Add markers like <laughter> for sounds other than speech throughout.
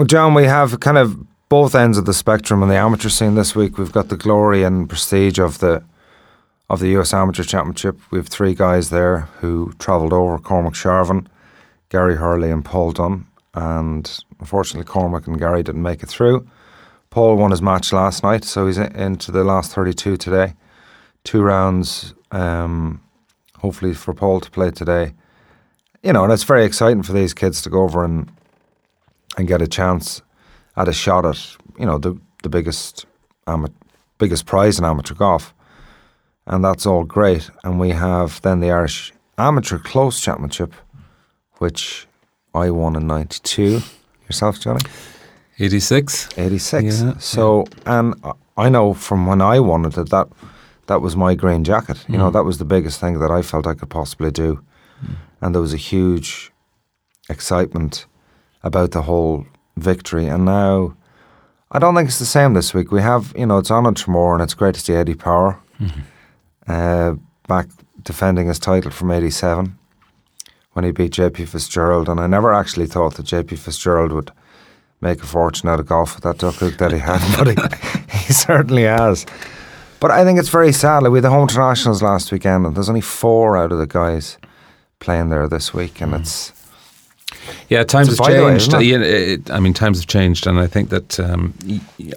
Well, John, we have kind of both ends of the spectrum on the amateur scene this week. We've got the glory and prestige of the of the US Amateur Championship. We have three guys there who travelled over: Cormac Sharvin, Gary Hurley, and Paul Dunne. And unfortunately, Cormac and Gary didn't make it through. Paul won his match last night, so he's into the last 32 today. Two rounds, um, hopefully for Paul to play today. You know, and it's very exciting for these kids to go over and and get a chance at a shot at you know the the biggest ama- biggest prize in amateur golf, and that's all great. And we have then the Irish Amateur Close Championship, which I won in '92. Yourself, Johnny? 86. 86. Yeah, so, and I- know from when I won it that that, that was my green jacket. You know, Mm. that was the biggest thing that I felt I could possibly do. And there was a huge excitement about the whole victory. And now, I don't think it's the same this week. We have, you know, it's on Tramore and it's great to see Eddie Power uh, back defending his title from 87 when he beat JP Fitzgerald. And I never actually thought that JP Fitzgerald would make a fortune out of golf with that duck hook that he had, but he, <laughs> he certainly has. But I think it's very sad. Like we had the home internationals last weekend, and there's only four out of the guys playing there this week, and it's Yeah, times have changed. isn't it? Yeah, it, I mean, times have changed, and I think that um,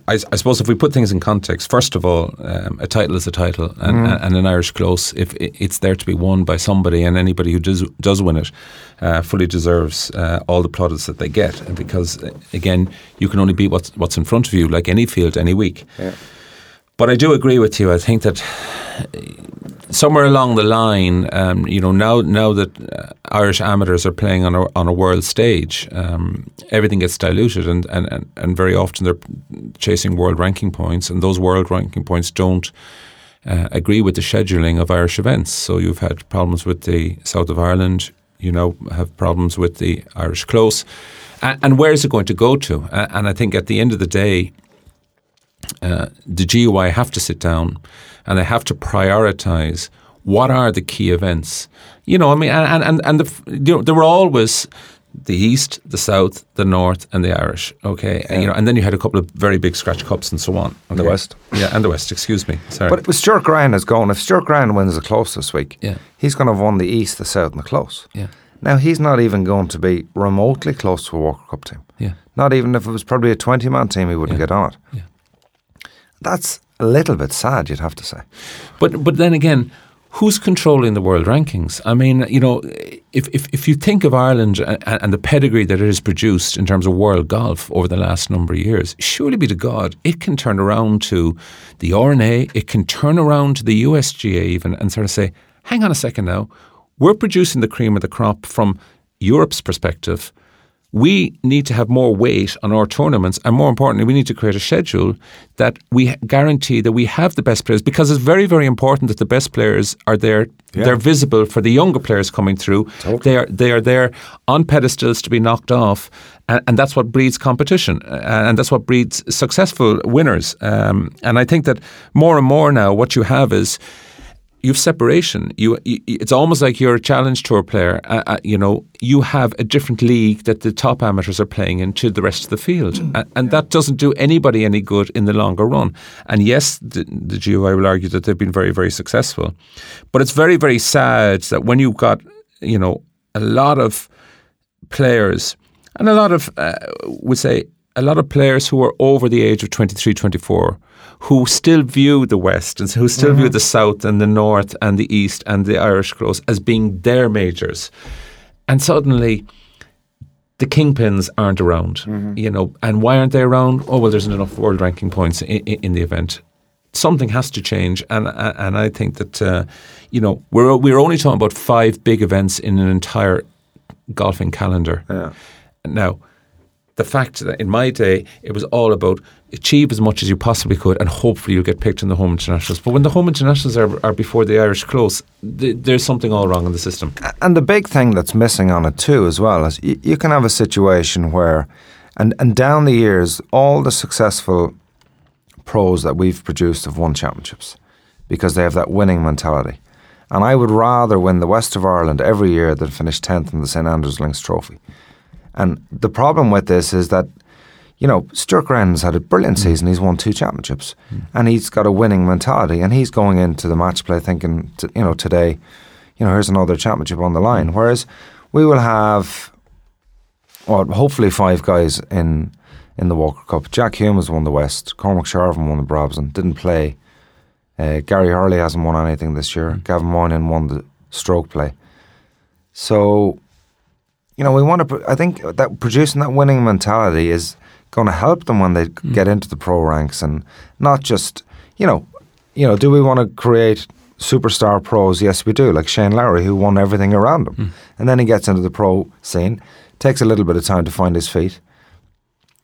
I, I suppose if we put things in context, first of all, um, a title is a title, and, Mm. and an Irish close, if it's there to be won by somebody, and anybody who does does win it, uh, fully deserves uh, all the plaudits that they get, and because uh, again, you can only beat what's what's in front of you, like any field, any week. But I do agree with you. I think that somewhere along the line, um, you know, now now that uh, Irish amateurs are playing on a on a world stage, um, everything gets diluted, and, and, and, very often they're chasing world ranking points, and those world ranking points don't. Uh, agree with the scheduling of Irish events. So you've had problems with the South of Ireland. You now have problems with the Irish Close, and, and where is it going to go to? And I think at the end of the day, uh, the GUI have to sit down and they have to prioritize what are the key events. You know, I mean, and and and the, you know, there were always the East, the South, the North, and the Irish. Okay, and, you know, and then you had a couple of very big scratch cups and so on. And the West. yeah, and the West. Excuse me, sorry. But with Stuart Grehan is going, if Stuart Grehan wins the close this week, Yeah. he's going to have won the East, the South, and the close. yeah, Now he's not even going to be remotely close to a Walker Cup team. yeah, Not even if it was probably a twenty-man team, he wouldn't Yeah. get on it. yeah. That's a little bit sad, you'd have to say. But but then again, who's controlling the world rankings? I mean, you know, if if, if you think of Ireland and, and the pedigree that it has produced in terms of world golf over the last number of years, surely be to God, it can turn around to the R&A, it can turn around to the USGA even and sort of say, hang on a second now, we're producing the cream of the crop from Europe's perspective we need to have more weight on our tournaments, and more importantly, we need to create a schedule that we guarantee that we have the best players because it's very, very important that the best players are there. They're visible for the younger players coming through. They are they are there on pedestals to be knocked off, and, and that's what breeds competition, and that's what breeds successful winners. Um, and I think that more and more now, what you have is you have separation. You, you, it's almost like you're a challenge tour player. Uh, uh, you know, you have a different league that the top amateurs are playing in to the rest of the field, and, and that doesn't do anybody any good in the longer run. And yes, the, the GUI will argue that they've been very, very successful, but it's very, very sad that when you've got, you know, a lot of players and a lot of, uh, would say, a lot of players who are over the age of 23, 24, who still view the West and who still view the South and the North and the East and the Irish Close as being their majors. And suddenly, the kingpins aren't around, you know. And why aren't they around? Oh well, there's not enough world ranking points in, in, in the event. Something has to change, and and I think that uh, you know we're we're only talking about five big events in an entire golfing calendar. Yeah. Now, the fact that in my day it was all about achieve as much as you possibly could, and hopefully you'll get picked in the home internationals. But when the home internationals are, are before the Irish close, th- there's something all wrong in the system. And the big thing that's missing on it too, as well, is you, you can have a situation where, and, and down the years, all the successful pros that we've produced have won championships because they have that winning mentality. And I would rather win the West of Ireland every year than finish 10th in the St Andrews Links Trophy. And the problem with this is that you know, Stuart Grehan's had a brilliant Mm. season. He's won two championships, and he's got a winning mentality. And he's going into the match play thinking, t you know, today, you know, here's another championship on the line. Mm. Whereas we will have, well, hopefully five guys in in the Walker Cup. Jack Hume has won the West. Cormac Sharvin won the Brabazon. Didn't play. Uh, Gary Hurley hasn't won anything this year. Gavin Moynihan won the stroke play. So, you know, we want to. I think that producing that winning mentality is going to help them when they mm. get into the pro ranks, and not just, you know, you know, do we want to create superstar pros? Yes, we do. Like Shane Lowry, who won everything around him, mm. and then he gets into the pro scene. Takes a little bit of time to find his feet.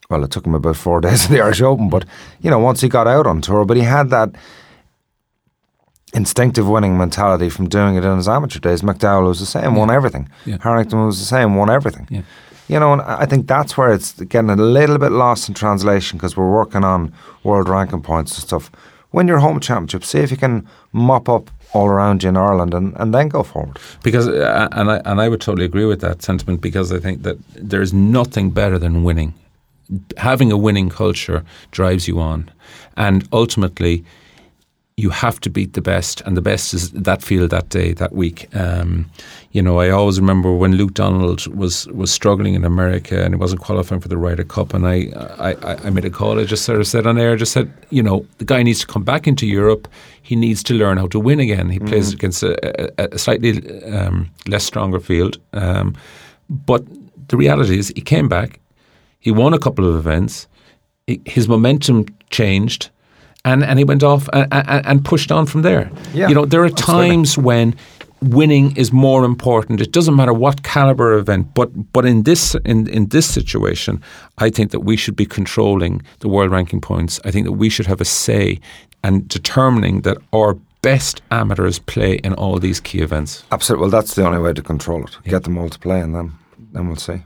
Well, it took him about four <laughs> days at the Irish Open, but you know, once he got out on tour, but he had that instinctive winning mentality from doing it in his amateur days. McDowell was the same, won everything. Yeah. Harrington was the same, won everything. Yeah. You know, and I I think that's where it's getting a little bit lost in translation because we're working on world ranking points and stuff. Win your home championship, see if you can mop up all around you in Ireland and, and then go forward. Because uh, and I and I would totally agree with that sentiment because I think that there's nothing better than winning. Having a winning culture drives you on, and ultimately, you have to beat the best, and the best is that field that day, that week. Um, you know, I always remember when Luke Donald was was struggling in America and he wasn't qualifying for the Ryder Cup, and I I, I- I made a call. I just sort of said on air, just said, you know, the guy needs to come back into Europe. He needs to learn how to win again. He plays against a, a, a slightly um, less stronger field, um, but the reality is he came back. He won a couple of events. He- His momentum changed, and, and he went off and, and, and pushed on from there. Yeah, you know, there are absolutely. times when winning is more important. It doesn't matter what caliber event, but but in this in, in this situation, I think that we should be controlling the world ranking points. I think that we should have a say and determining that our best amateurs play in all these key events. Absolutely. Well, that's the only way to control it. Get them all to play and then, then we'll see.